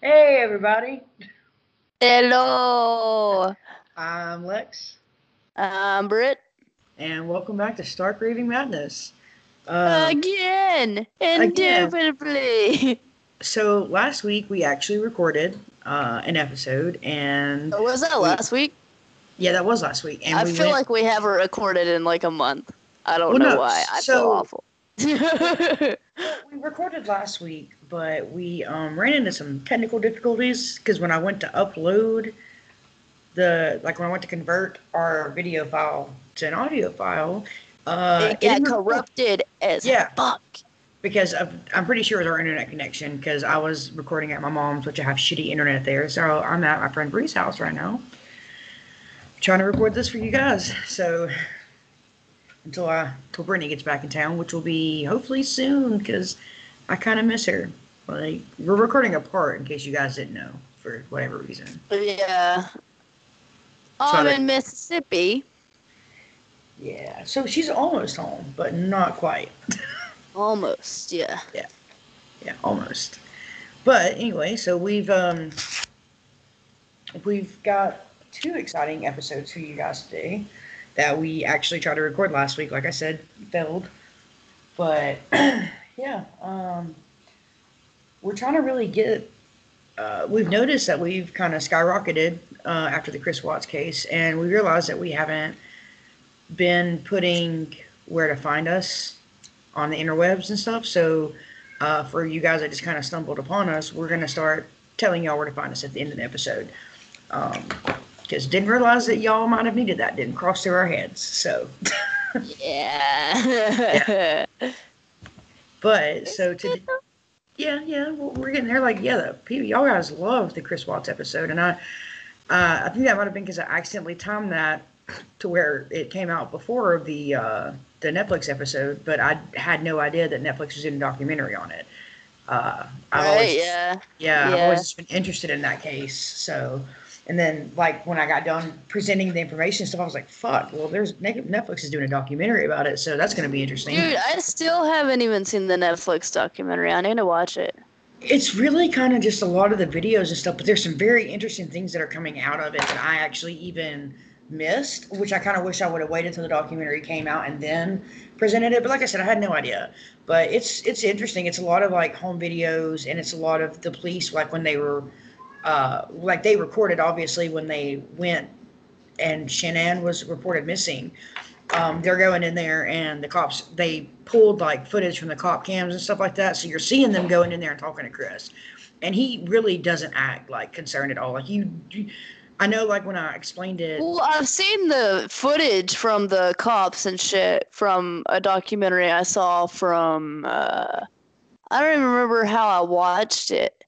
Hey, everybody. Hello, I'm Lex, I'm Britt and welcome back to Stark Raving Madness. Uh, again, indubitably. so, last week we actually recorded uh, an episode, and Or was that We- last week? yeah, that was last week. And I we feel went- like we haven't recorded in like a month. I don't Well, know no, why. I so- feel awful. we recorded last week, but we um, ran into some technical difficulties because when I went to upload the, like when I went to convert our video file to an audio file, uh, it got didn't corrupted as Yeah. fuck. Because of, I'm pretty sure it was our internet connection because I was recording at my mom's, which I have shitty internet there. So I'm at my friend Bree's house right now, trying to record this for you guys. So until I, until Brittany gets back in town, which will be hopefully soon because I kind of miss her. Like we're recording apart in case you guys didn't know for whatever reason. Yeah. I'm that- in Mississippi. Yeah, so she's almost home, but not quite. Almost, yeah. yeah, yeah, almost. But anyway, so we've um we've got two exciting episodes for you guys today that we actually tried to record last week. Like I said, failed. But yeah, um we're trying to really get uh, we've noticed that we've kind of skyrocketed uh, after the Chris Watts case, and we realized that we haven't been putting where to find us on the interwebs and stuff. So, uh, for you guys that just kind of stumbled upon us, we're going to start telling y'all where to find us at the end of the episode. Because didn't realize that y'all might have needed that. Didn't cross through our heads. So, Yeah. but so to yeah, yeah, well, we're getting there. Like, yeah, the people, y'all guys love the Chris Watts episode, and I, uh, I think that might have been because I accidentally timed that to where it came out before the uh, the Netflix episode, but I had no idea that Netflix was doing a documentary on it. Uh, I've right, always, yeah. yeah, I've always been interested in that case. So, and then like when I got done presenting the information and stuff, I was like, "Fuck!" Well, there's Netflix is doing a documentary about it, so that's going to be interesting. Dude, I still haven't even seen the Netflix documentary. I need to watch it. It's really kind of just a lot of the videos and stuff, but there's some very interesting things that are coming out of it that I actually even missed, which I kind of wish I would have waited till the documentary came out and then presented it. But like I said, I had no idea. But it's it's interesting. It's a lot of like home videos, and it's a lot of the police, like when they were, uh, like they recorded obviously when they went and Shanann was reported missing. Um, they're going in there and the cops they pulled like footage from the cop cams and stuff like that. So you're seeing them going in there and talking to Chris, and he really doesn't act like concerned at all. Like you, you I know like when I explained it. Well, I've seen the footage from the cops and shit from a documentary I saw from. Uh, I don't even remember how I watched it.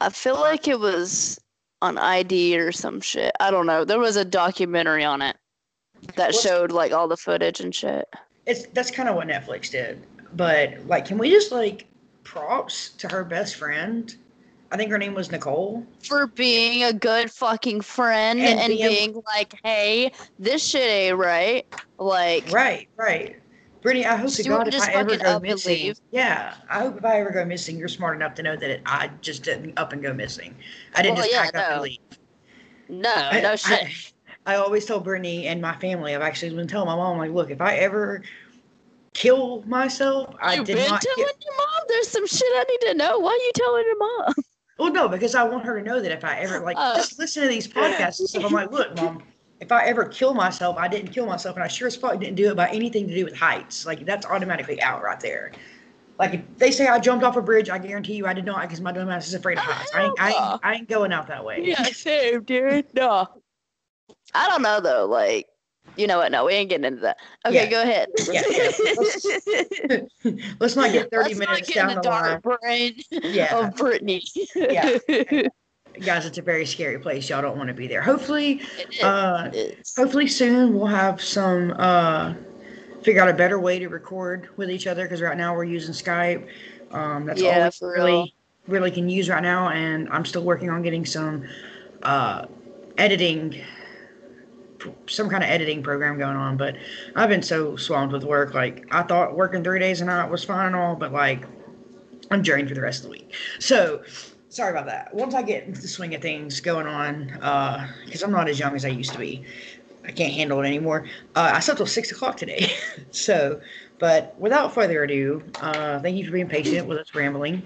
I feel like it was on ID or some shit. I don't know. There was a documentary on it that What's- showed like all the footage and shit. It's that's kind of what Netflix did. But like, can we just like props to her best friend? I think her name was Nicole. For being a good fucking friend And and, being- being like, hey, this shit ain't right. Like, Right, right. Brittany, I hope to God if I ever go missing. Yeah, I hope if I ever go missing, you're smart enough to know that it, I just didn't up and go missing. I didn't Well, just yeah, pack up and no. leave. no, I- no shit. I always tell Brittany and my family, I've actually been telling my mom, like, look, if I ever kill myself, I You've did been not. telling Get, your mom? There's some shit I need to know. Why are you telling your mom? well, no, because I want her to know that if I ever like Oh. just listen to these podcasts and stuff, I'm like, look, mom, if I ever kill myself, I didn't kill myself, and I sure as fuck didn't do it by anything to do with heights. Like that's automatically out right there. Like if they say I jumped off a bridge, I guarantee you I did not because my dumb ass is afraid of heights. I ain't, I, ain't, ah. I ain't going out that way. Yeah, same, dude. No. I don't know though. Like, you know what? No, we ain't getting into that. Okay, Yeah. go ahead. Yeah, yeah. Let's not get 30 Let's minutes down the the line. brain Yeah. of Brittany. Yeah. Guys, it's a very scary place. Y'all don't want to be there. Hopefully, uh, hopefully soon we'll have some uh, figure out a better way to record with each other because right now we're using Skype. Um, that's always for really real. really can use right now, and I'm still working on getting some uh, editing, some kind of editing program going on. But I've been so swamped with work. Like I thought working three days a night was fine and all, but like I'm drained for the rest of the week. So sorry about that. Once I get into the swing of things going on, because uh, I'm not as young as I used to be, I can't handle it anymore. Uh, I slept till six o'clock today. so, but without further ado, uh, thank you for being patient with us rambling.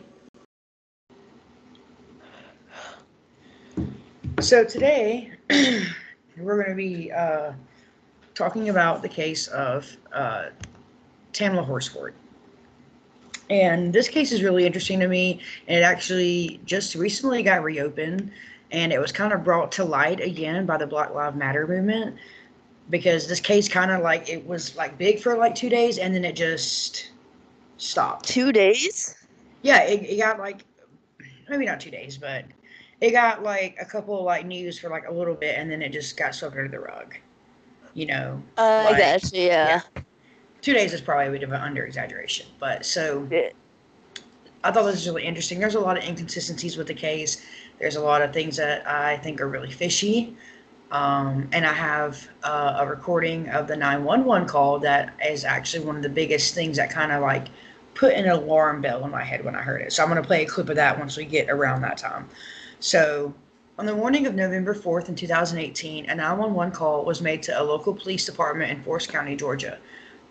So today, we're going to be uh, talking about the case of uh, Tamla Horsford. And this case is really interesting to me. And it actually just recently got reopened and it was kind of brought to light again by the Black Lives Matter movement because this case kind of like it was like big for like two days and then it just stopped. Two days? Yeah, it, it got like maybe not two days, but it got like a couple of like news for like a little bit and then it just got swept under the rug. You know. Uh, like, I guess, yeah. yeah two days is probably a bit of an under exaggeration, but so yeah. I thought this was really interesting. There's a lot of inconsistencies with the case. There's a lot of things that I think are really fishy. Um, and I have uh, a recording of the 911 call that is actually one of the biggest things that kind of like put an alarm bell in my head when I heard it. So I'm going to play a clip of that once we get around that time. So on the morning of November 4th in 2018, a 911 call was made to a local police department in Forrest County, Georgia.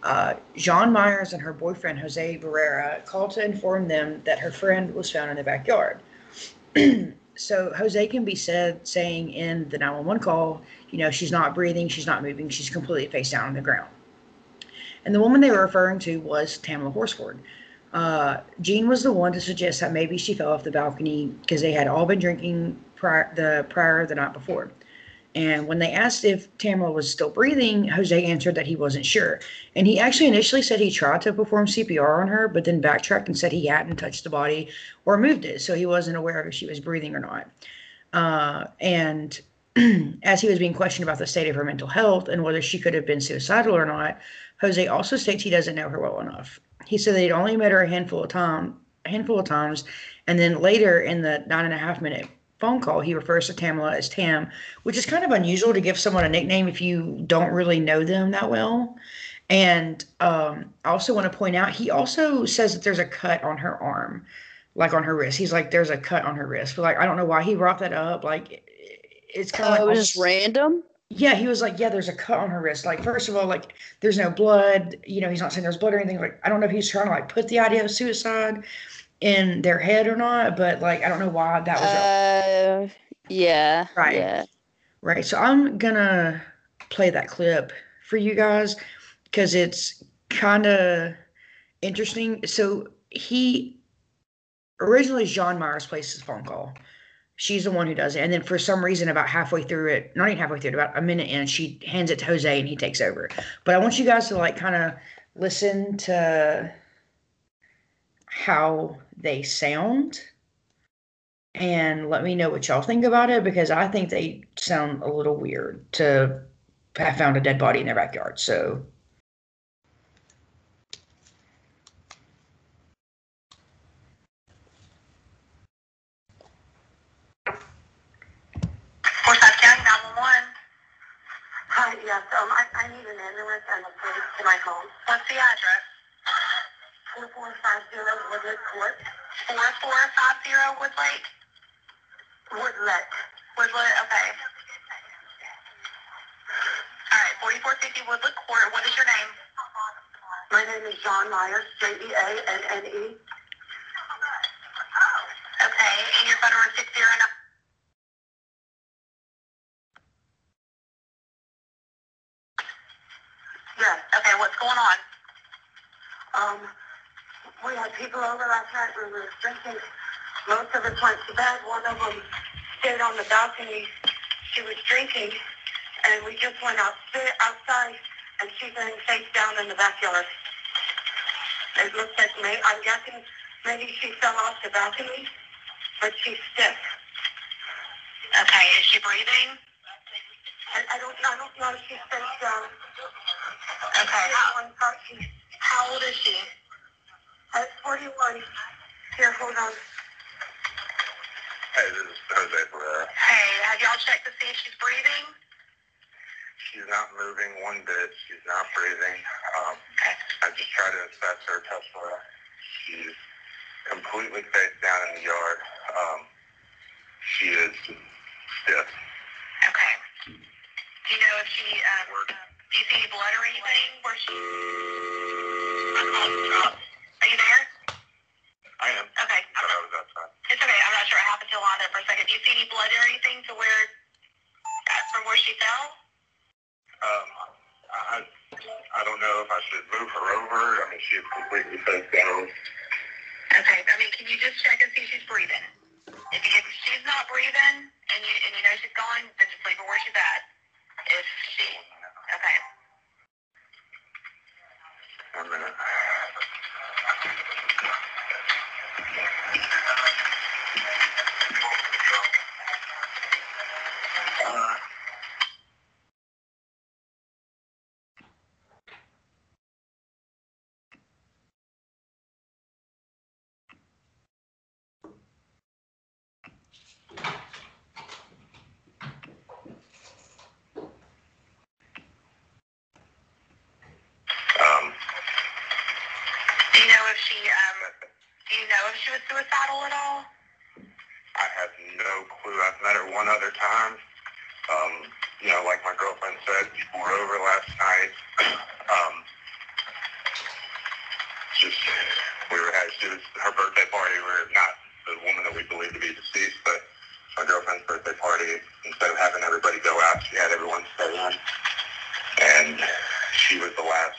Uh, Jean Myers and her boyfriend Jose Barrera called to inform them that her friend was found in the backyard. so Jose can be said saying in the 911 call, you know, she's not breathing, she's not moving, she's completely face down on the ground. And the woman they were referring to was Tamla Horsford. Uh, Jean was the one to suggest that maybe she fell off the balcony because they had all been drinking prior, the prior the night before. And when they asked if Tamla was still breathing, Jose answered that he wasn't sure. And he actually initially said he tried to perform CPR on her, but then backtracked and said he hadn't touched the body or moved it. So he wasn't aware if she was breathing or not. Uh, and as he was being questioned about the state of her mental health and whether she could have been suicidal or not, Jose also states he doesn't know her well enough. He said he'd only met her a handful of time, a handful of times, and then later in the nine and a half minute phone call, he refers to Tamla as Tam, which is kind of unusual to give someone a nickname if you don't really know them that well. And um, I also want to point out, he also says that there's a cut on her arm, like on her wrist. He's like, there's a cut on her wrist. But like, I don't know why he brought that up. Like, it's kind of uh, like. It was just random? Yeah, he was like, yeah, there's a cut on her wrist. Like, first of all, like, there's no blood. You know, he's not saying there's blood or anything. Like, I don't know if he's trying to like put the idea of suicide in their head or not, but like I don't know why that was. Uh, yeah. Right. Yeah. Right. So I'm gonna play that clip for you guys because it's kind of interesting. So he originally Jean Myers placed his phone call. She's the one who does it, and then for some reason, about halfway through it, not even halfway through it, about a minute in, she hands it to Jose, and he takes over. But I want you guys to like kind of listen to how they sound and let me know what y'all think about it because I think they sound a little weird to have found a dead body in their backyard. So. Forsyth County 911. Hi, yes, um, I, I need an ambulance and a police to my home. What's the address? 4450 Woodlet Court. 4450 Woodlake? Woodlet. Woodlet, okay. All right, 4450 Woodlet Court. What is your name? My name is Jeanne Myers, J-E-A-N-N-E. Okay, and your phone number is 609. Yes. Okay, what's going on? Um, we had people over last night. We were drinking. Most of us went to bed. One of them stayed on the balcony. She was drinking, and we just went out outside, and she's laying face down in the backyard. It looks like me. I'm guessing maybe she fell off the balcony, but she's stiff. Okay, is she breathing? I, I don't. I don't know she's face down. Okay. How, how old is she? I was 41. Here, hold on. Hey, this is Jose Barrera. Hey, have y'all checked to see if she's breathing? She's not moving one bit. She's not breathing. Um, I just tried to assess her, touch her. She's completely face down in the yard. Um, she is stiff. Okay. Do you know if she, um, do you see any blood or anything where she... Are you there? I am. Okay. But I was outside. It's okay. I'm not sure what happened to Londa for a second. Do you see any blood or anything to where, from where she fell? Um, I, I don't know if I should move her over. I mean, she is completely face down. Okay. I mean, can you just check and see if she's breathing? If, if she's not breathing and you and you know she's gone, then just leave her where she's at. If she, okay. One minute. Uh, um, Do you know if she um? Do you know if she was suicidal at all? I have no clue. I've met her one other time. Um, you know, like my girlfriend said, we were over last night. um, just we were at she was her birthday party. We were not the woman that we believe to be deceased, but my girlfriend's birthday party. Instead of having everybody go out, she had everyone stay in, and she was the last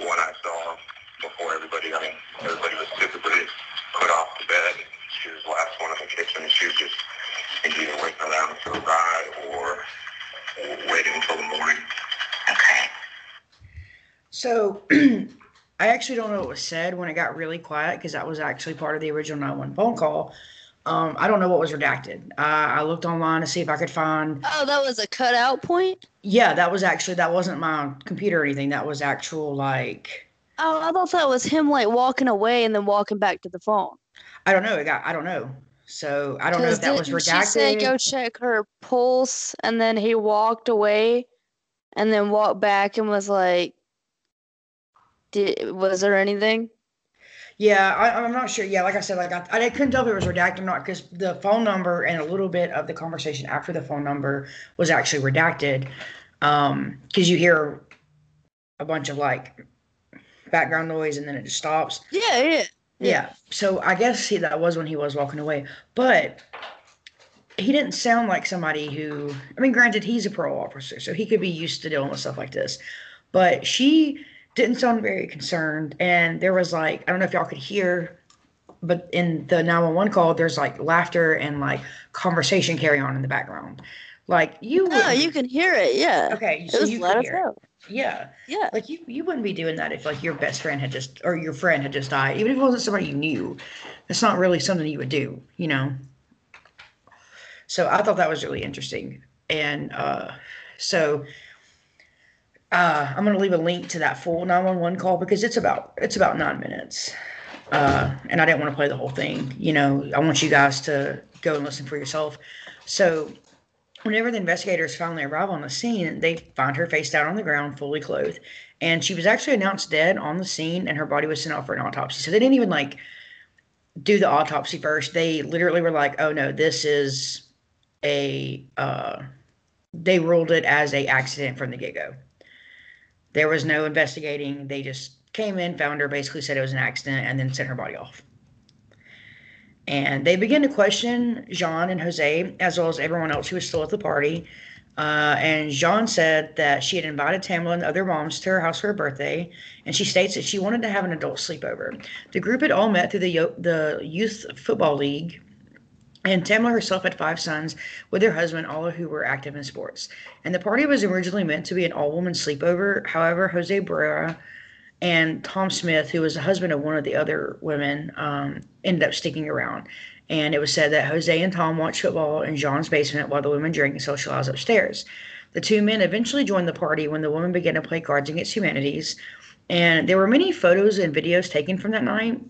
one I saw before everybody. I mean, everybody was typically put off the bed. She was the last one in the kitchen. and She was just either waiting around for a ride or waiting until the morning. Okay. So I actually don't know what was said when it got really quiet because that was actually part of the original 911 phone call. Um, I don't know what was redacted. Uh, I looked online to see if I could find. Oh, that was a cutout point? Yeah, that was actually that wasn't my computer or anything. That was actual like Oh, I thought that was him like walking away and then walking back to the phone. I don't know. It got I don't know. So I don't know if that was didn't She said go check her pulse, and then he walked away, and then walked back and was like, "Did was there anything?" Yeah, I, I'm not sure. Yeah, like I said, like I, I couldn't tell if it was redacted or not because the phone number and a little bit of the conversation after the phone number was actually redacted. Um, because you hear a bunch of like background noise and then it just stops. Yeah, yeah. Yeah. So I guess he, that was when he was walking away, but he didn't sound like somebody who. I mean, granted, he's a parole officer, so he could be used to dealing with stuff like this. But she didn't sound very concerned, and there was like I don't know if y'all could hear, but in the 911 call, there's like laughter and like conversation carry on in the background. Like you. No, you can hear it. Yeah. Okay, It so was you loud could as hear. it. Yeah. Yeah. Like you, you wouldn't be doing that if like your best friend had just or your friend had just died, even if it wasn't somebody you knew. It's not really something you would do, you know. So I thought that was really interesting, and uh, so uh, I'm gonna leave a link to that full 911 call because it's about it's about nine minutes, uh, and I didn't want to play the whole thing. You know, I want you guys to go and listen for yourself. So whenever the investigators finally arrive on the scene, they find her face down on the ground, fully clothed. And she was actually announced dead on the scene, and her body was sent out for an autopsy. So they didn't even like do the autopsy first. They literally were like, "Oh no, this is a." Uh, they ruled it as a accident from the get go. There was no investigating. They just came in, found her, basically said it was an accident, and then sent her body off. And they began to question Jean and Jose, as well as everyone else who was still at the party. Uh, and Jean said that she had invited Tamla and the other moms to her house for her birthday, and she states that she wanted to have an adult sleepover. The group had all met through the the youth football league, and Tamla herself had five sons with her husband, all of who were active in sports. And the party was originally meant to be an all-woman sleepover. However, Jose Barrera and Tom Smith, who was the husband of one of the other women, um, ended up sticking around. And it was said that Jose and Tom watched football in Jean's basement while the women drank and socialized upstairs. The two men eventually joined the party when the women began to play Cards Against Humanities. And there were many photos and videos taken from that night,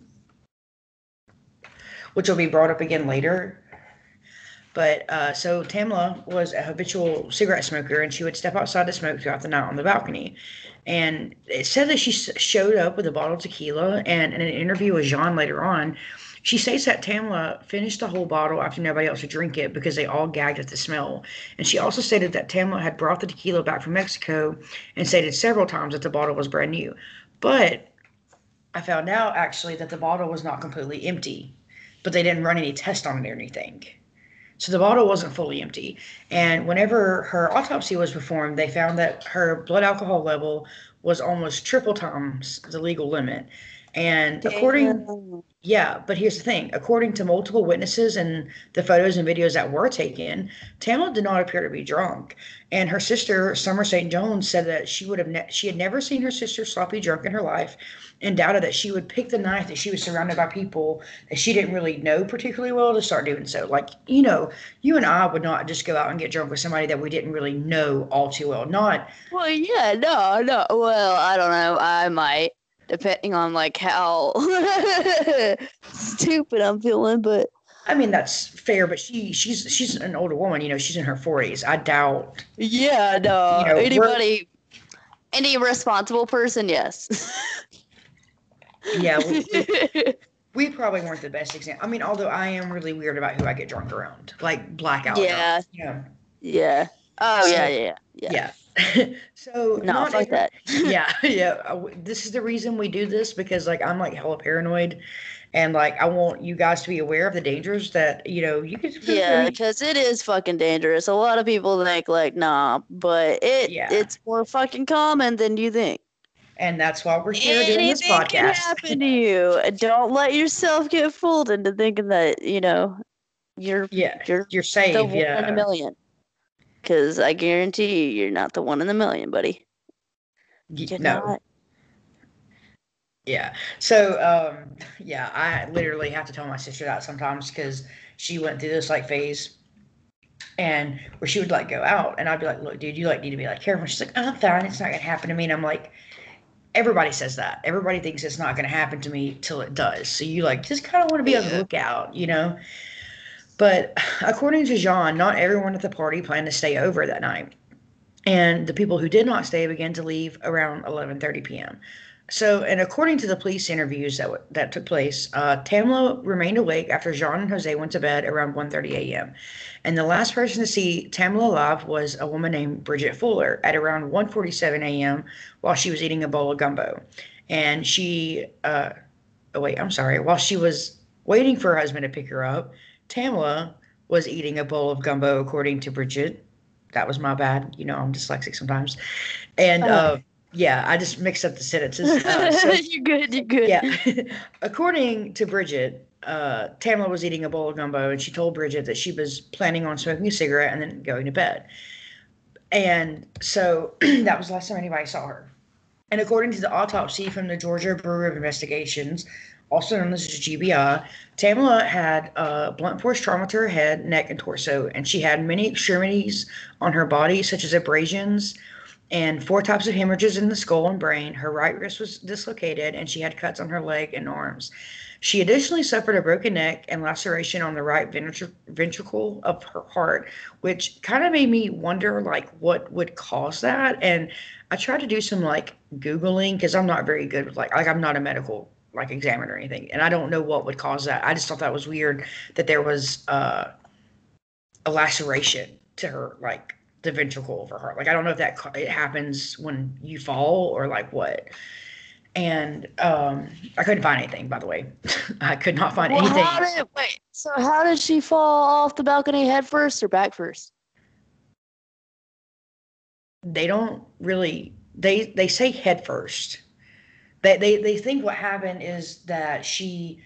which will be brought up again later. But uh, so Tamla was a habitual cigarette smoker, and she would step outside to smoke throughout the night on the balcony. And it said that she showed up with a bottle of tequila, and in an interview with Jean later on, she states that Tamla finished the whole bottle after nobody else would drink it because they all gagged at the smell. And she also stated that Tamla had brought the tequila back from Mexico and stated several times that the bottle was brand new. But I found out actually that the bottle was not completely empty, but they didn't run any test on it or anything. So the bottle wasn't fully empty. And whenever her autopsy was performed, they found that her blood alcohol level was almost triple times the legal limit. And according yeah, but here's the thing. According to multiple witnesses and the photos and videos that were taken, Tamla did not appear to be drunk. And her sister, Summer St. Jones, said that she would have ne- she had never seen her sister sloppy drunk in her life and doubted that she would pick the night that she was surrounded by people that she didn't really know particularly well to start doing so. Like, you know, you and I would not just go out and get drunk with somebody that we didn't really know all too well. Not Well, yeah, no, no. Well, I don't know. I might, depending on like how stupid I'm feeling, but I mean that's fair, but she she's she's an older woman, you know, she's in her 40s. I doubt yeah, no. You know, Anybody, any responsible person, yes. yeah, we, we- we probably weren't the best example. I mean, although I am really weird about who I get drunk around, like blackout. Yeah. drunk, you know. yeah. Oh So- yeah, yeah, yeah. Yeah. so No, not every- that. yeah, yeah. uh, This is the reason we do this because like I'm like hella paranoid, and like I want you guys to be aware of the dangers that you know you could. Yeah, because it is fucking dangerous. A lot of people think like, nah, but it Yeah. it's more fucking common than you think. And that's why we're here doing this Anything can podcast. happen to you. Don't let yourself get fooled into thinking that you know you're Yeah, you're you're safe. one in Yeah. a million. Because I guarantee you, you're not the one in a million, buddy. You're no. not. Yeah. So, um, yeah, I literally have to tell my sister that sometimes because she went through this like phase and where she would like go out and I'd be like, look, dude, you like need to be like careful. She's like, I'm fine. It's not going to happen to me. And I'm like, everybody says that. Everybody thinks it's not going to happen to me till it does. So you like just kind of want to be on the lookout, you know? But according to Jean, not everyone at the party planned to stay over that night. And the people who did not stay began to leave around 11:30 p.m. So, and according to the police interviews that w- that took place, uh, Tamla remained awake after Jean and Jose went to bed around 1:30 a.m. And the last person to see Tamla alive was a woman named Bridget Fuller at around 1:47 a.m. while she was eating a bowl of gumbo. And she, uh, oh wait, I'm sorry, while she was waiting for her husband to pick her up, Tamla was eating a bowl of gumbo, according to Bridget. That was my bad. You know, I'm dyslexic sometimes. And Oh. uh, yeah, I just mixed up the sentences. Uh, so you're good. You're good. yeah. According to Bridget, uh, Tamla was eating a bowl of gumbo, and she told Bridget that she was planning on smoking a cigarette and then going to bed. And so that was the last time anybody saw her. And according to the autopsy from the Georgia Bureau of Investigations, also known as GBI, Tamla had uh, blunt force trauma to her head, neck, and torso, and she had many extremities on her body, such as abrasions and four types of hemorrhages in the skull and brain. Her right wrist was dislocated, and she had cuts on her leg and arms. She additionally suffered a broken neck and laceration on the right ventri- ventricle of her heart, which kind of made me wonder, like, what would cause that. And I tried to do some like googling because I'm not very good with like, like I'm not a medical like examined or anything, and I don't know what would cause that. I just thought that was weird that there was uh, a laceration to her like the ventricle of her heart. Like I don't know if that ca- it happens when you fall or like what. And um, I couldn't find anything, by the way. I could not find Well, anything. how did wait? So how did she fall off the balcony head first or back first? they don't really they they say head first they, they they think what happened is that she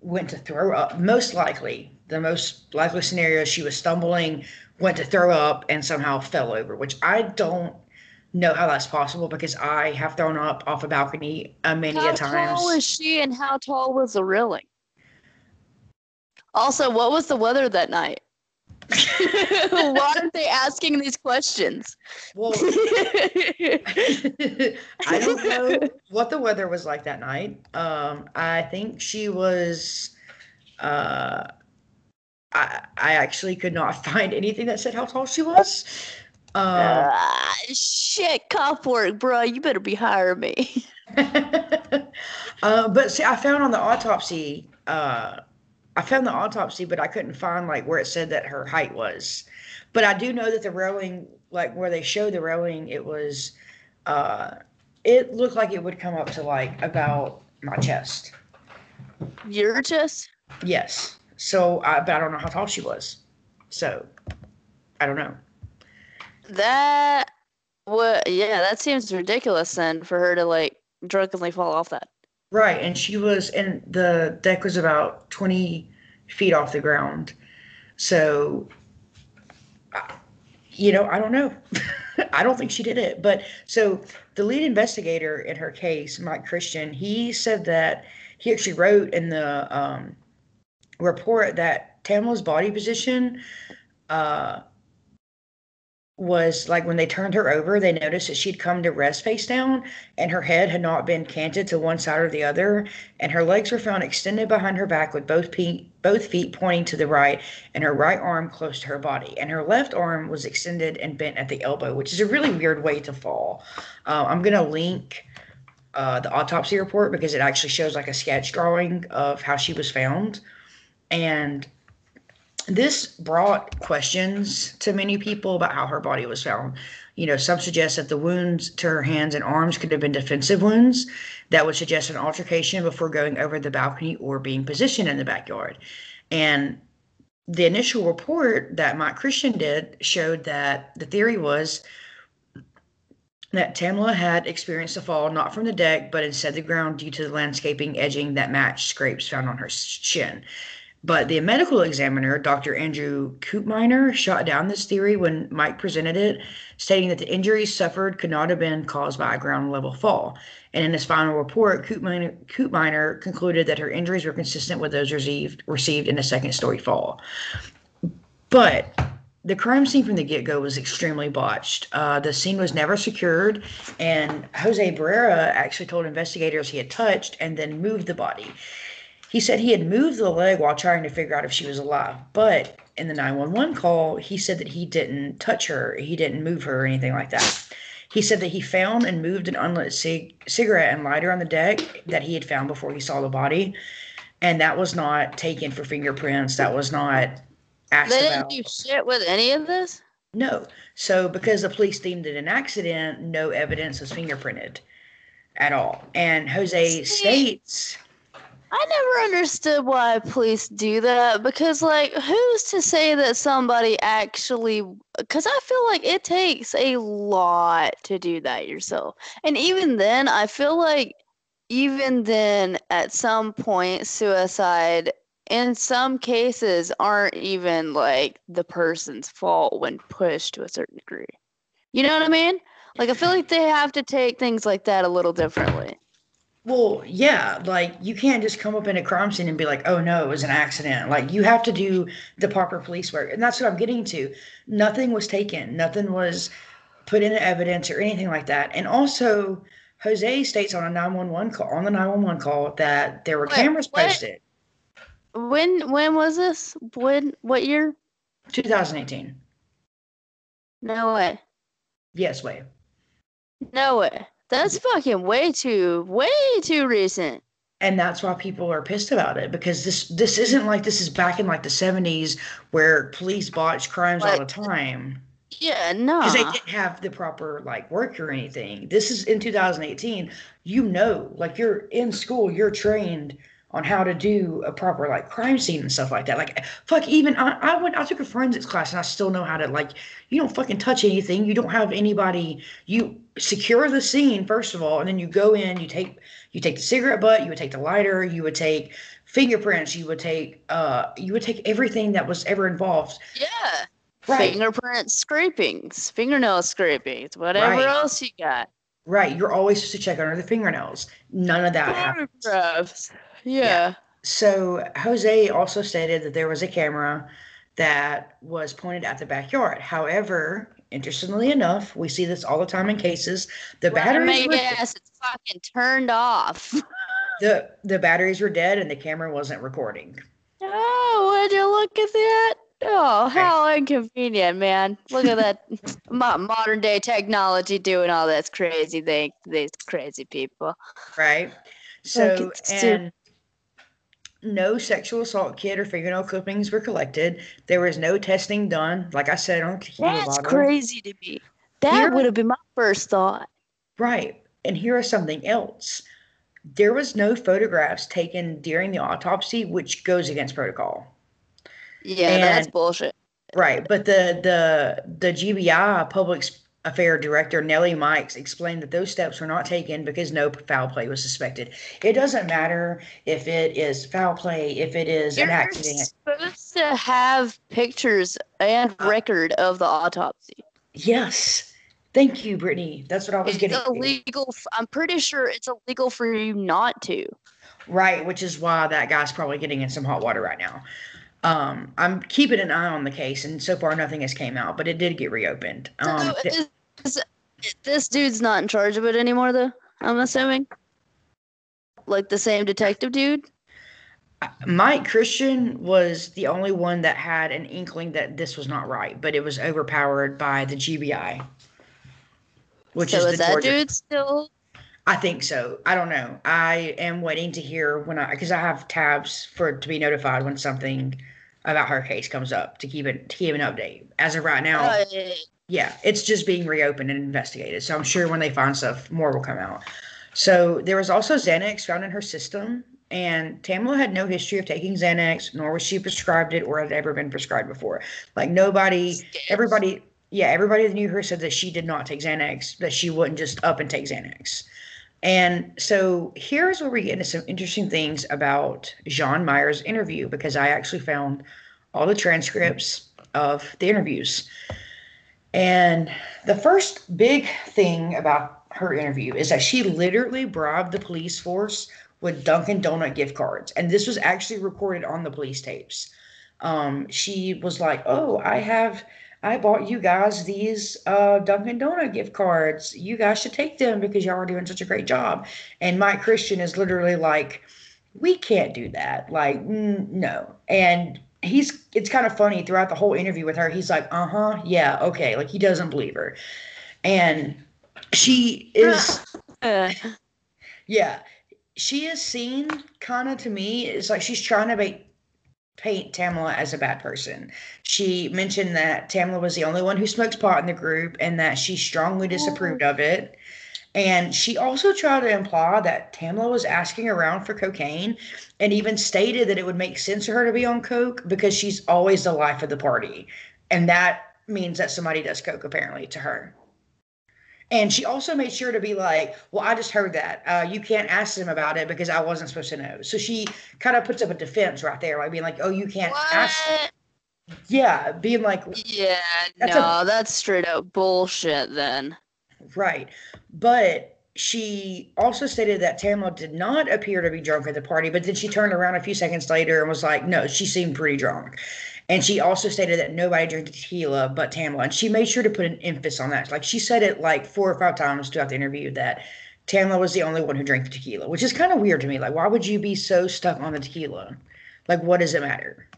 went to throw up most likely the most likely scenario she was stumbling went to throw up and somehow fell over which i don't know how that's possible because i have thrown up off a balcony uh, many how a times tall was she and how tall was the railing? Also, what was the weather that night? Why aren't they asking these questions? well I don't know what the weather was like that night. Um, I think she was, uh, I, I actually could not find anything that said how tall she was. Um, Uh, shit, cop work, bro. You better be hiring me. uh, but see, I found on the autopsy, uh, I found the autopsy, but I couldn't find like where it said that her height was. But I do know that the railing, like where they showed the railing, it was, uh, it looked like it would come up to like about my chest. Your chest? Yes. So, I, but I don't know how tall she was. So, I don't know. That what? Yeah, that seems ridiculous. Then for her to like drunkenly fall off that. Right, and she was, and the deck was about 20 feet off the ground. So, you know, I don't know. I don't think she did it. But so the lead investigator in her case, Mike Christian, he said that he actually wrote in the um, report that Tamala's body position uh, was like when they turned her over, they noticed that she'd come to rest face down and her head had not been canted to one side or the other, and her legs were found extended behind her back with both feet, both feet pointing to the right, and her right arm close to her body, and her left arm was extended and bent at the elbow, which is a really weird way to fall. Uh, I'm gonna link uh, the autopsy report because it actually shows like a sketch drawing of how she was found, and this brought questions to many people about how her body was found. You know, some suggest that the wounds to her hands and arms could have been defensive wounds that would suggest an altercation before going over the balcony or being positioned in the backyard. And the initial report that Mike Christian did showed that the theory was that Tamala had experienced a fall not from the deck, but instead the ground due to the landscaping edging that matched scrapes found on her shin. But the medical examiner, Dr. Andrew Koopminer, shot down this theory when Mike presented it, stating that the injuries suffered could not have been caused by a ground level fall. And in his final report, Koopminer concluded that her injuries were consistent with those received received in a second story fall. But the crime scene from the get go was extremely botched. Uh, the scene was never secured, and Jose Barrera actually told investigators he had touched and then moved the body. He said he had moved the leg while trying to figure out if she was alive, but in the 911 call, he said that he didn't touch her, he didn't move her or anything like that. He said that he found and moved an unlit cig- cigarette and lighter on the deck that he had found before he saw the body, and that was not taken for fingerprints. That was not asked They didn't do shit with any of this. No. So because the police deemed it an accident, no evidence was fingerprinted at all. And Jose See- states I never understood why police do that because, like, who's to say that somebody actually? Because I feel like it takes a lot to do that yourself. And even then, I feel like, even then, at some point, suicide in some cases aren't even like the person's fault when pushed to a certain degree. You know what I mean? Like, I feel like they have to take things like that a little differently. Well, yeah, like you can't just come up in a crime scene and be like, "Oh no, it was an accident." Like you have to do the proper police work, and that's what I'm getting to. Nothing was taken, nothing was put into evidence or anything like that. And also, Jose states on a 911 call on the 911 call that there were Wait, cameras what? posted. When when was this? When what year? 2018. No way. Yes, way. No way. That's fucking way too way too recent. and that's why people are pissed about it because this this isn't like this is back in like the 70s where police botch crimes all the time. Yeah, no. because they didn't have the proper like work or anything. This is in 2018 you know like you're in school you're trained on how to do a proper like crime scene and stuff like that. Like fuck even i, I went i took a forensics class and i still know how to like you don't fucking touch anything. You don't have anybody you secure the scene first of all and then you go in you take you take the cigarette butt you would take the lighter you would take fingerprints you would take uh you would take everything that was ever involved yeah. right Fingerprint scrapings, fingernail scrapings, whatever Right. else you got. right you're always supposed to check under the fingernails none of that happened Photographs. Yeah. So Jose also stated that there was a camera that was pointed at the backyard. However, interestingly enough, we see this all the time in cases. The batteries Make were, ass, it's fucking turned off. the the batteries were dead and the camera wasn't recording. oh, would you look at that? Oh, how inconvenient, man. Look at that modern day technology doing all this crazy thing. These crazy people. right? So, and no sexual assault kit or fingernail clippings were collected. There was no testing done, like I said, on That's crazy to me. That Here- would have been my first thought. Right. And here is something else. There was no photographs taken during the autopsy, which goes against protocol. Yeah, that's bullshit. Right, but the the the GBI public affair director Nellie Miles explained that those steps were not taken because no foul play was suspected. It doesn't matter if it is foul play, if it is an You're accident. supposed to have pictures and Uh, record of the autopsy. Yes, thank you, Brittany. That's what I was It's getting. illegal. I'm pretty sure it's illegal for you not to. Right, which is why that guy's probably getting in some hot water right now. Um, I'm keeping an eye on the case, and so far nothing has came out, but it did get reopened. Um, th- is, is- this dude's not in charge of it anymore, though. I'm assuming. Like the same detective dude. Mike Christian was the only one that had an inkling that this was not right, but it was overpowered by the GBI, which so is is, the that Georgia. dude still? I think so. I don't know. I am waiting to hear when I because I have tabs for to be notified when something about her case comes up to keep it to keep an update. As of right now, Uh, yeah, it's just being reopened and investigated. So I'm sure when they find stuff, more will come out. So there was also Xanax found in her system, and Tamla had no history of taking Xanax, nor was she prescribed it or had ever been prescribed before. Like nobody, everybody, yeah, everybody that knew her said that she did not take Xanax, that she wouldn't just up and take Xanax. And so here's where we get into some interesting things about Jean Meyer's interview because I actually found all the transcripts of the interviews. And the first big thing about her interview is that she literally bribed the police force with Dunkin' Donut gift cards. And this was actually recorded on the police tapes. Um, she was like, Oh, I have, I bought you guys these uh, Dunkin' Donut gift cards. You guys should take them because y'all are doing such a great job. And Mike Christian is literally like, We can't do that. Like, no. And he's it's kind of funny throughout the whole interview with her he's like uh-huh yeah okay like he doesn't believe her and she is uh, yeah she is seen kind of to me it's like she's trying to make paint Tamala as a bad person. She mentioned that Tamala was the only one who smokes pot in the group and that she strongly disapproved of it. And she also tried to imply that Tamala was asking around for cocaine and even stated that it would make sense for her to be on coke because she's always the life of the party. And that means that somebody does coke apparently to her. And she also made sure to be like, well, I just heard that. Uh, you can't ask them about it because I wasn't supposed to know. So she kind of puts up a defense right there, like being like, oh, you can't ask. what? Yeah, being like, Yeah, That's a- no, that's straight up bullshit. Then right. But she also stated that Tamla did not appear to be drunk at the party, but then she turned around a few seconds later and was like, no, she seemed pretty drunk. And she also stated that nobody drank tequila but Tamla. And she made sure to put an emphasis on that. Like she said it like four or five times throughout the interview that Tamla was the only one who drank the tequila, which is kind of weird to me. Like, why would you be so stuck on the tequila? Like, what does it matter?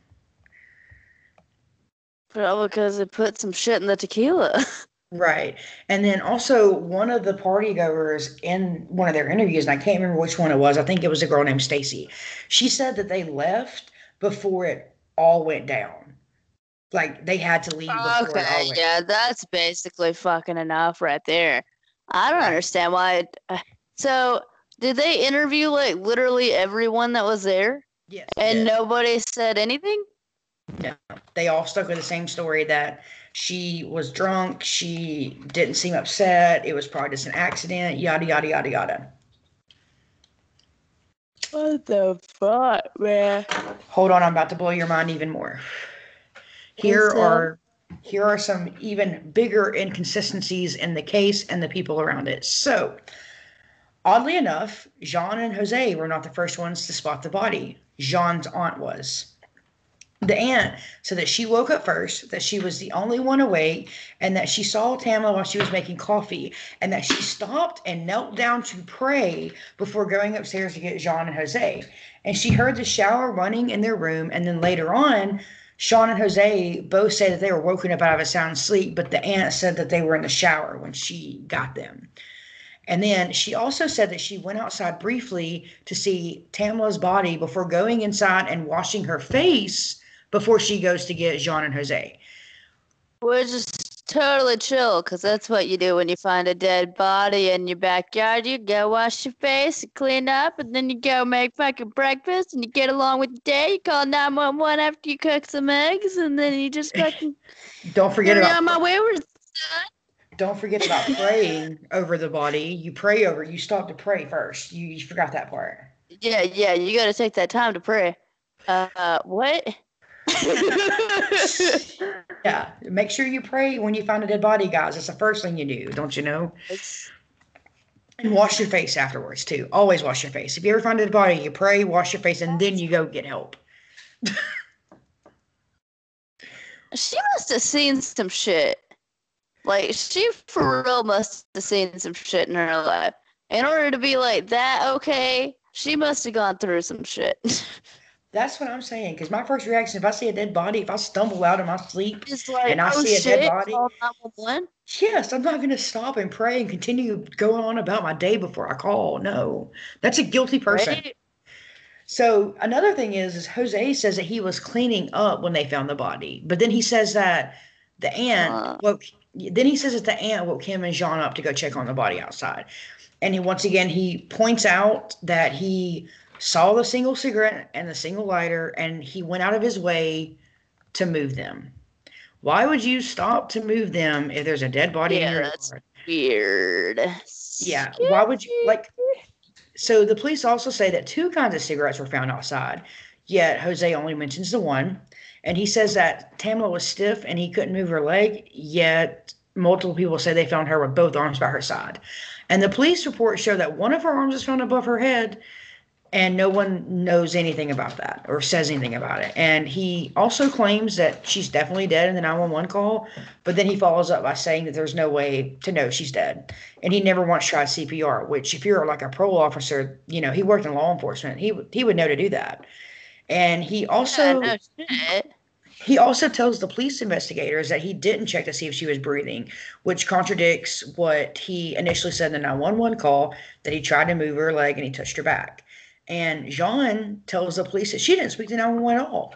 probably because it put some shit in the tequila. Right. And then also one of the party goers in one of their interviews, and I can't remember which one it was. I think it was a girl named Stacy. She said that they left before it all went down. Like they had to leave before it all okay, yeah, that's basically fucking enough right there. I don't Right. understand why. It, so, did they interview like literally everyone that was there, Yes. and yes. nobody said anything? No, they all stuck with the same story that she was drunk. She didn't seem upset. It was probably just an accident. Yada yada yada yada. What the fuck, man? Hold on, I'm about to blow your mind even more. Here that? are here are some even bigger inconsistencies in the case and the people around it. So, oddly enough, Jean and Jose were not the first ones to spot the body. Jean's aunt was. The aunt said that she woke up first, that she was the only one awake, and that she saw Tamla while she was making coffee, and that she stopped and knelt down to pray before going upstairs to get Jean and Jose. And she heard the shower running in their room, and then later on, Jean and Jose both say that they were woken up out of a sound sleep, but the aunt said that they were in the shower when she got them. And then she also said that she went outside briefly to see Tamla's body before going inside and washing her face before she goes to get Jean and Jose. Which is totally chill, because that's what you do when you find a dead body in your backyard. You go wash your face, and clean up, and then you go make fucking breakfast, and you get along with the day. You call 911 after you cook some eggs, and then you just fucking Don't forget about on my wayward son. don't forget about praying over the body. You pray over. You stop to pray first. You, you forgot that part. Yeah, yeah, you gotta take that time to pray. Uh, what? Yeah, make sure you pray when you find a dead body, guys. It's the first thing you do, don't you know? It's- And wash your face afterwards too. Always wash your face. If you ever find a dead body, you pray, wash your face, and then you go get help. She must have seen some shit. Like she for real must have seen some shit in her life. In order to be like that, okay, she must have gone through some shit. That's what I'm saying. Because my first reaction, if I see a dead body, if I stumble out of my sleep, like, And I oh see a dead body. yes, I'm not going to stop and pray and continue going on about my day before I call. No, that's a guilty person. Right? So another thing is, is Jose says that he was cleaning up when they found the body, but then he says that the aunt Uh. woke. Then he says that the aunt woke him and Jean up to go check on the body outside, and he once again he points out that he saw the single cigarette and the single lighter, and he went out of his way to move them. Why would you stop to move them if there's a dead body in Yeah, your that's- yard? Weird. Yeah, why would you like? So the police also say that two kinds of cigarettes were found outside, yet Jose only mentions the one. And he says that Tamla was stiff and he couldn't move her leg, yet multiple people say they found her with both arms by her side. And the police reports show that one of her arms is found above her head, and no one knows anything about that or says anything about it. And he also claims that she's definitely dead in the 911 call, but then he follows up by saying that there's no way to know she's dead. And he never once tried CPR, which if you're like a parole officer, you know, he worked in law enforcement, he would he would know to do that. And he also yeah, no he also tells the police investigators that he didn't check to see if she was breathing, which contradicts what he initially said in the 911 call that he tried to move her leg and he touched her back. And Jean tells the police that she didn't speak to 911 at all.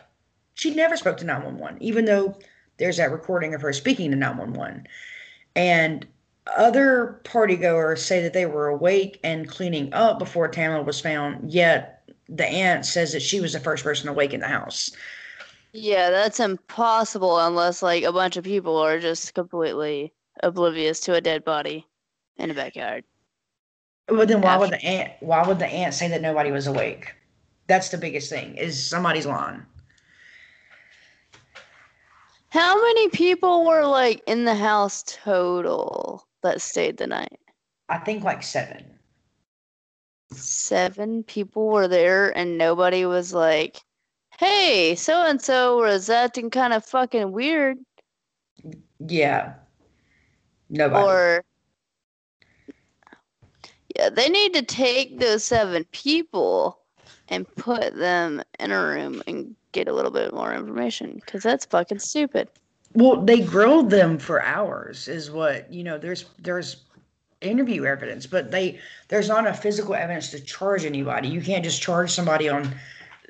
She never spoke to 911, even though there's that recording of her speaking to 911. And other partygoers say that they were awake and cleaning up before Tamla was found, yet the aunt says that she was the first person awake in the house. Yeah, that's impossible unless like a bunch of people are just completely oblivious to a dead body in a backyard. Well, then why would the aunt? Why would the aunt say that nobody was awake? That's the biggest thing. Is somebody's lying? How many people were like in the house total that stayed the night? I think like seven. Seven people were there and nobody was like, hey, so and so was acting kind of fucking weird. Yeah. Nobody. Or, yeah, they need to take those seven people and put them in a room and get a little bit more information because that's fucking stupid. well, they grilled them for hours. Is what you know. There's there's interview evidence, but they there's not enough physical evidence to charge anybody. You can't just charge somebody on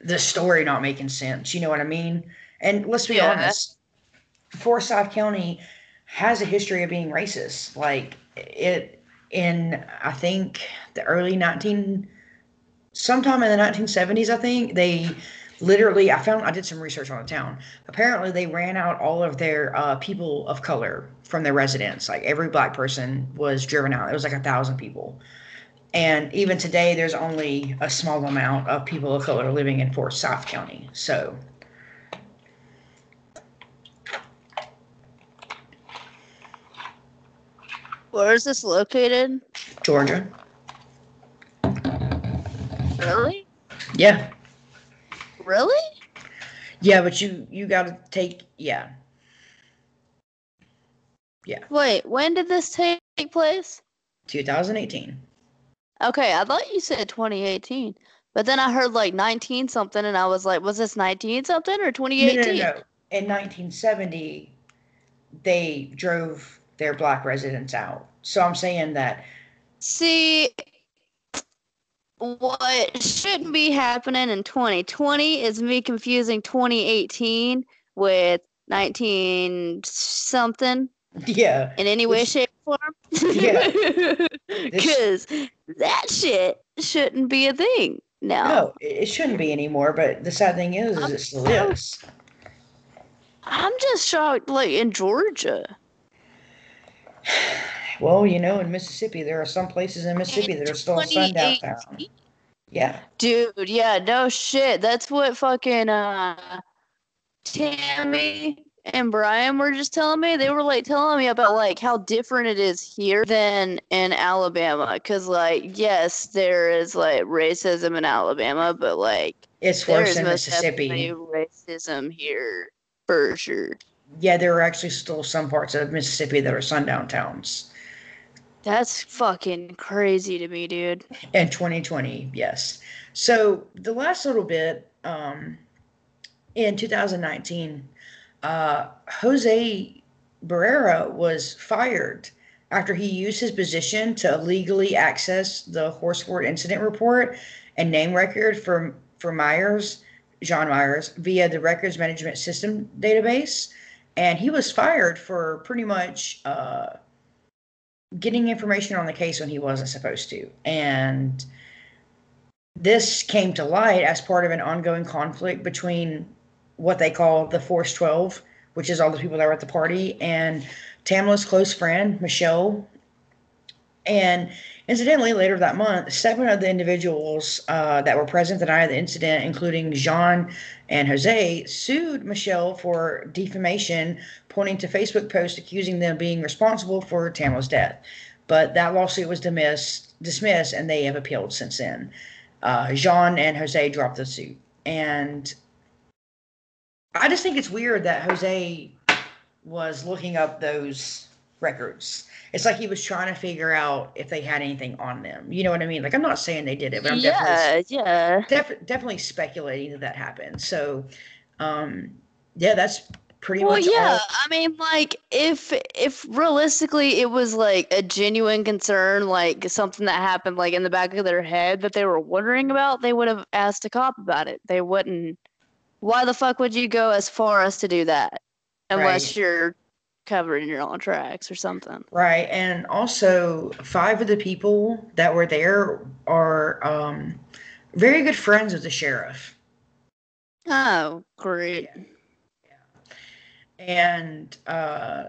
the story not making sense. You know what I mean? And let's be Yeah. honest, Forsyth County has a history of being racist. Like it in I think the early 19 sometime in the 1970s I think they literally I found I did some research on the town. Apparently they ran out all of their uh, people of color from their residents. Like every black person was driven out. It was like a thousand people. And even today there's only a small amount of people of color living in Fort Forsyth County. So Where is this located? Georgia. Really? Yeah. Really? Yeah, but you you got to take yeah. Yeah. Wait, when did this take place? 2018. Okay, I thought you said 2018. But then I heard like 19 something and I was like, was this 19 something or No, 2018? no, no, no. in 1970, they drove their black residents out. So I'm saying that See, what shouldn't be happening in 2020 is me confusing 2018 with 19 something yeah, in any way, Which- shape, or form. Yeah. Because that shit shouldn't be a thing now. no, it it shouldn't be anymore. But the sad thing is, is it still is. I'm just shocked, like in Georgia. Well, you know, in Mississippi, there are some places in Mississippi that are still a sundown town. 2018. Yeah, Dude, yeah, no shit. That's what fucking uh Tammy and Brian were just telling me. They were like telling me about like how different it is here than in Alabama. Cause like, yes, there is like racism in Alabama, but like it's worse in Mississippi. racism here for sure. Yeah, there are actually still some parts of Mississippi that are sundown towns. That's fucking crazy to me, dude. In 2020, yes. So the last little bit, um, in 2019, uh, Jose Barrera was fired after he used his position to illegally access the Horsford incident report and name record for for Myers, John Myers, via the records management system database, and he was fired for pretty much uh, getting information on the case when he wasn't supposed to, and this came to light as part of an ongoing conflict between what they call the Force 12, which is all the people that were at the party, and Tamla's close friend, Michelle. And incidentally, later that month, seven of the individuals uh, that were present the night of the incident, including Jean and Jose, sued Michelle for defamation, pointing to Facebook posts accusing them of being responsible for Tamla's death. But that lawsuit was dismissed, dismissed and they have appealed since then. Uh, Jean and Jose dropped the suit. And I just think it's weird that Jose was looking up those records. It's like he was trying to figure out if they had anything on them. You know what I mean? Like I'm not saying they did it, but I'm definitely Yeah, yeah. def- definitely speculating that that happened. So, um, yeah, that's pretty Well, much yeah. all. I mean, like, if if realistically it was like a genuine concern, like something that happened like in the back of their head that they were wondering about, they would have asked a cop about it. They wouldn't. Why the fuck would you go as far as to do that, unless Right. you're covering your own tracks or something? Right, and also five of the people that were there are um, very good friends of the sheriff, Oh, great. and uh,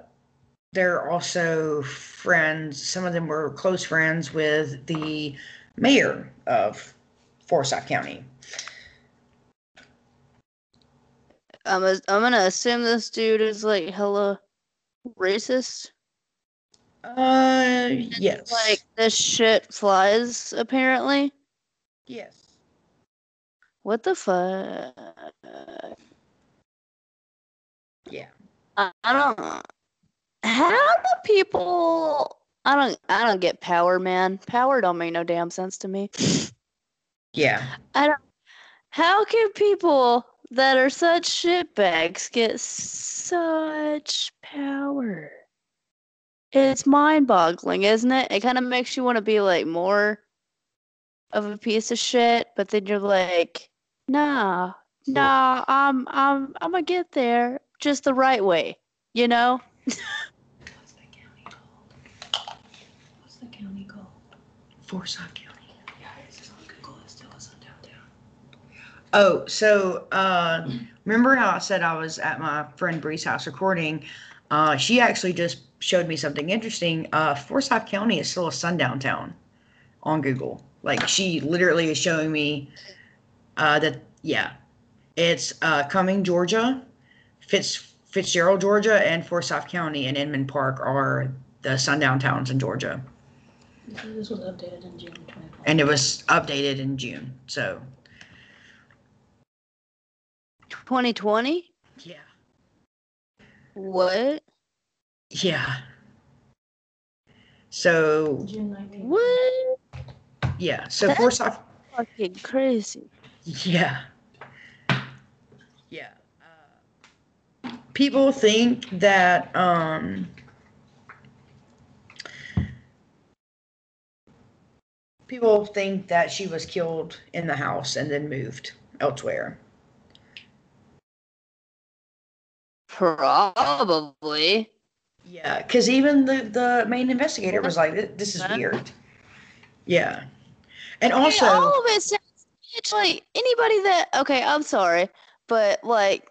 they're also friends. Some of them were close friends with the mayor of Forsyth County. I'm a, I'm gonna assume this dude is like hella racist. Uh, yes, Like this shit flies apparently. yes. What the fuck? Yeah. I, I don't. How do people? I don't. I don't get power, man. Power don't make no damn sense to me. Yeah. I don't. How can people that are such shitbags get such power? It's mind-boggling, isn't it? It kind of makes you want to be like more of a piece of shit, but then you're like, nah, nah, I'm, I'm, I'm gonna get there just the right way, you know? What's the county called? What's the county called? Forsyth County. Yeah, it's just on Google. It's still a sundown town. Oh, so uh, remember how I said I was at my friend Bree's house recording? Uh, she actually just showed me something interesting. Uh, Forsyth County is still a sundown town on Google. Like she literally is showing me uh, that yeah, it's uh, Cumming, Georgia, Fitz Fitzgerald, Georgia, and Forsyth County and Inman Park are the sundown towns in Georgia. This was updated in June 2020. And it was updated in June. So 2020? yeah, What? yeah. So June 19th. What? yeah, so That's- Forsyth Fucking crazy. Yeah. Yeah. Uh, people think that um people think that she was killed in the house and then moved elsewhere. Probably. Yeah, because even the the main investigator was like, "This is weird." Yeah, and I mean, also, all of it sounds it's like anybody that okay, I'm sorry, but like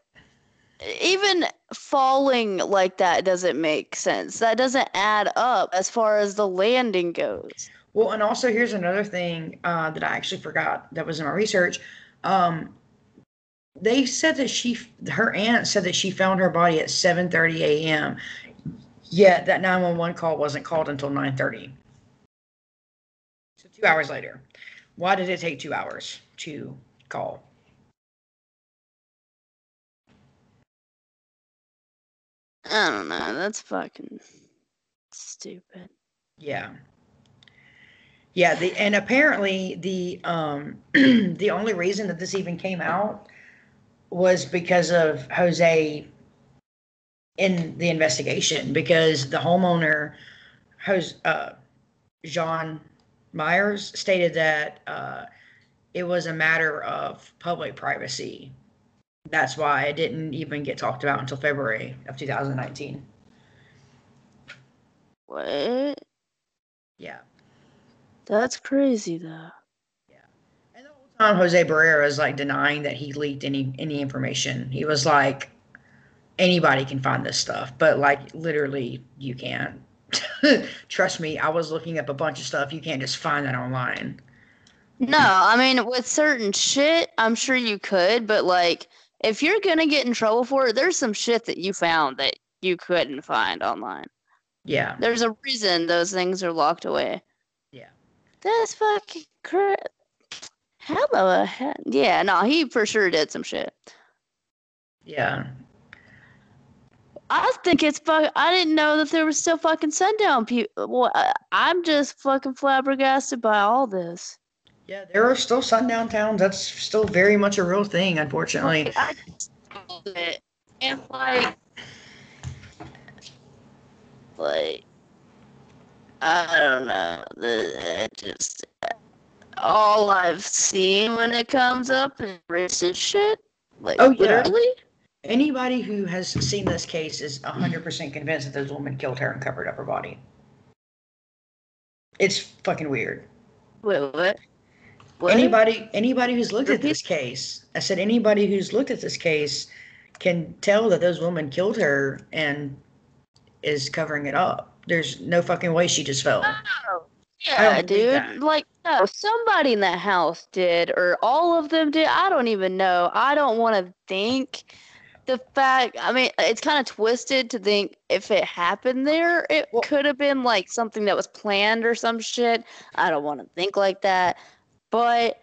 even falling like that doesn't make sense. That doesn't add up as far as the landing goes. well, and also here's another thing uh, that I actually forgot that was in my research. Um, they said that she, her aunt said that she found her body at 7:30 a.m. Yet that 911 call wasn't called until 9:30. So two hours later. Why did it take two hours to call? I don't know. That's fucking stupid. Yeah. Yeah, the and apparently the um the only reason that this even came out was because of Jose in the investigation because the homeowner Jose uh John Myers stated that uh it was a matter of public privacy. That's why it didn't even get talked about until February of 2019. What? Yeah. That's crazy though. Time, Jose Barrera is like denying that he leaked any any information. He was like, anybody can find this stuff, but like literally, you can't. Trust me, I was looking up a bunch of stuff. You can't just find that online. No, I mean with certain shit, I'm sure you could, but like if you're gonna get in trouble for it, there's some shit that you found that you couldn't find online. Yeah, There's a reason those things are locked away. Yeah. That's fucking cra Hello, he- yeah, no, he for sure did some shit. yeah, I think it's fuck. I didn't know that there was still fucking sundown people. Well, I- I'm just fucking flabbergasted by all this. yeah. There are still sundown towns. That's still very much a real thing, unfortunately. I just love it. And like, like, I don't know. It just all I've seen when it comes up is racist shit. Like, Oh, yeah. literally. Anybody who has seen this case is 100% convinced that this woman killed her and covered up her body. It's fucking weird. Wait, what? What? Anybody anybody who's looked at this case, I said anybody who's looked at this case can tell that those women killed her and is covering it up. There's no fucking way she just fell. Oh, yeah, dude. Like, no, somebody in that house did, or all of them did. I don't even know. I don't want to think the fact. I mean, it's kind of twisted to think if it happened there, it Well- could have been like something that was planned or some shit. I don't want to think like that. But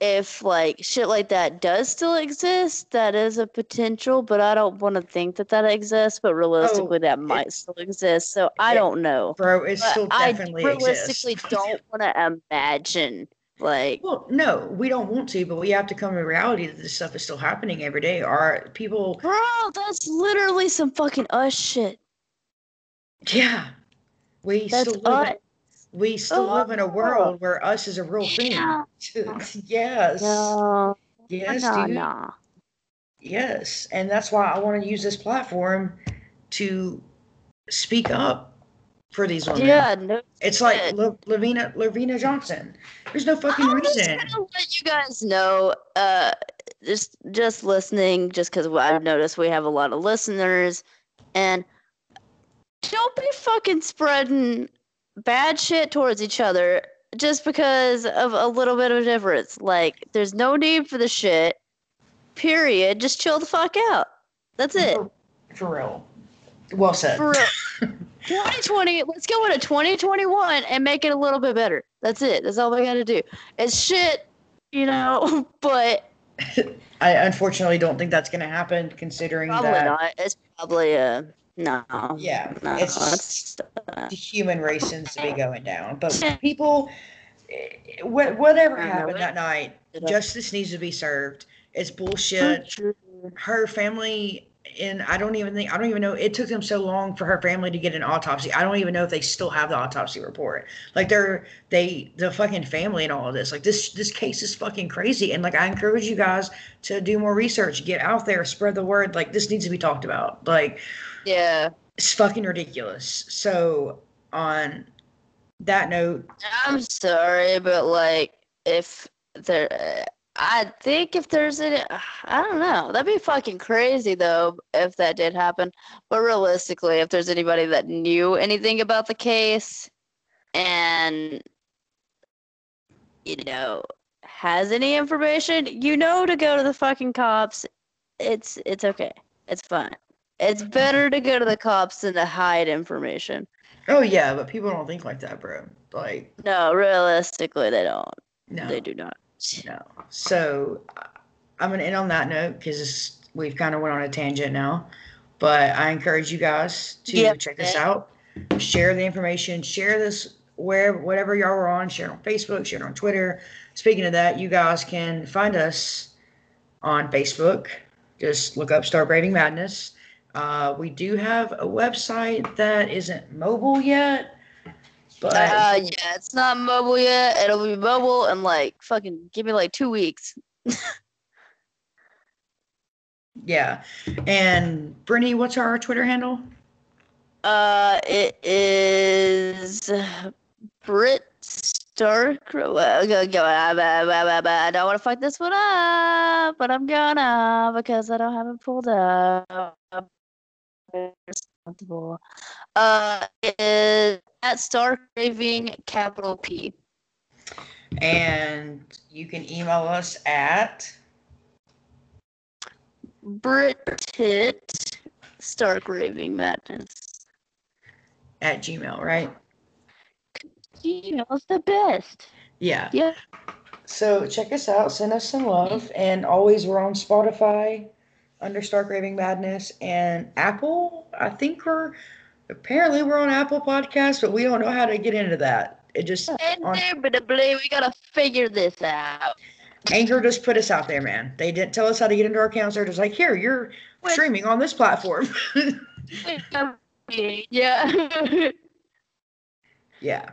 if like shit like that does still exist, that is a potential. But I don't want to think that that exists. But realistically, oh, that might still exist. So I it- don't know. Bro, it But still I realistically exists. don't want to imagine like Well, no, we don't want to, but we have to come to reality that this stuff is still happening every day. Are people bro that's literally some fucking us shit yeah. We that's still live we still live in a world where us is a real thing. Yeah. yes. no Yes, no dude. no Yes, and that's why I want to use this platform to speak up for these women. yeah no it's like. La- LaVena LaVena Johnson. There's no fucking reason. I'm just reason. gonna let you guys know uh just just listening just because i've noticed we have a lot of listeners and don't be fucking spreading bad shit towards each other just because of a little bit of difference. Like there's no need for the shit. Period. Just chill the fuck out. That's it. For, for real. Well said. for real. 2020 let's go into 2021 and make it a little bit better. That's it. That's all we gotta do. It's shit you know but I unfortunately don't think that's going to happen, considering probably that not. It's probably a no Yeah, no it's uh, the human race seems to be going down. But people, eh, whatever happened that night, justice needs to be served. It's bullshit. her family and I don't even think I don't even know it took them so long for her family to get an autopsy. I don't even know if they still have the autopsy report. Like they're they the fucking family and all of this. Like this this case is fucking crazy. And like I encourage you guys to do more research, get out there, spread the word. Like this needs to be talked about. Like Yeah. it's fucking ridiculous. So on that note, I'm sorry, but like if there I think if there's any, I don't know. That'd be fucking crazy though if that did happen. But realistically, if there's anybody that knew anything about the case and you know has any information, you know to go to the fucking cops. It's it's okay. It's fine. It's better to go to the cops than to hide information. oh yeah, but people don't think like that, bro. Like No, realistically, they don't. no. They do not. No. So I'm gonna end on that note because we've kind of went on a tangent now. But I encourage you guys to Yep. check this out, share the information, share this where whatever y'all are on, share it on Facebook, share it on Twitter. Speaking of that, you guys can find us on Facebook. Just look up Stark Raving Madness. Uh, we do have a website that isn't mobile yet, but Uh, yeah, it's not mobile yet. It'll be mobile in like fucking give me like two weeks. yeah. And Brittany, what's our Twitter handle? Uh, it is Brit Stark. I don't want to fuck this one up, but I'm gonna because I don't have it pulled up. Responsible. Uh, it is at Stark Raving capital P. And you can email us at Brit Stark Raving Madness. at Gmail, right? Gmail's the best. Yeah. Yeah. So check us out, send us some love, and always we're on Spotify under Stark Raving Madness and Apple. I think we're apparently we're on Apple Podcasts, but we don't know how to get into that. It just on, we gotta figure this out. Anchor just put us out there, man. They didn't tell us how to get into our accounts. They're just like, here, you're Wait. streaming on this platform. Yeah. yeah.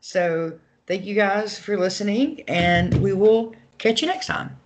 So thank you guys for listening, and we will catch you next time.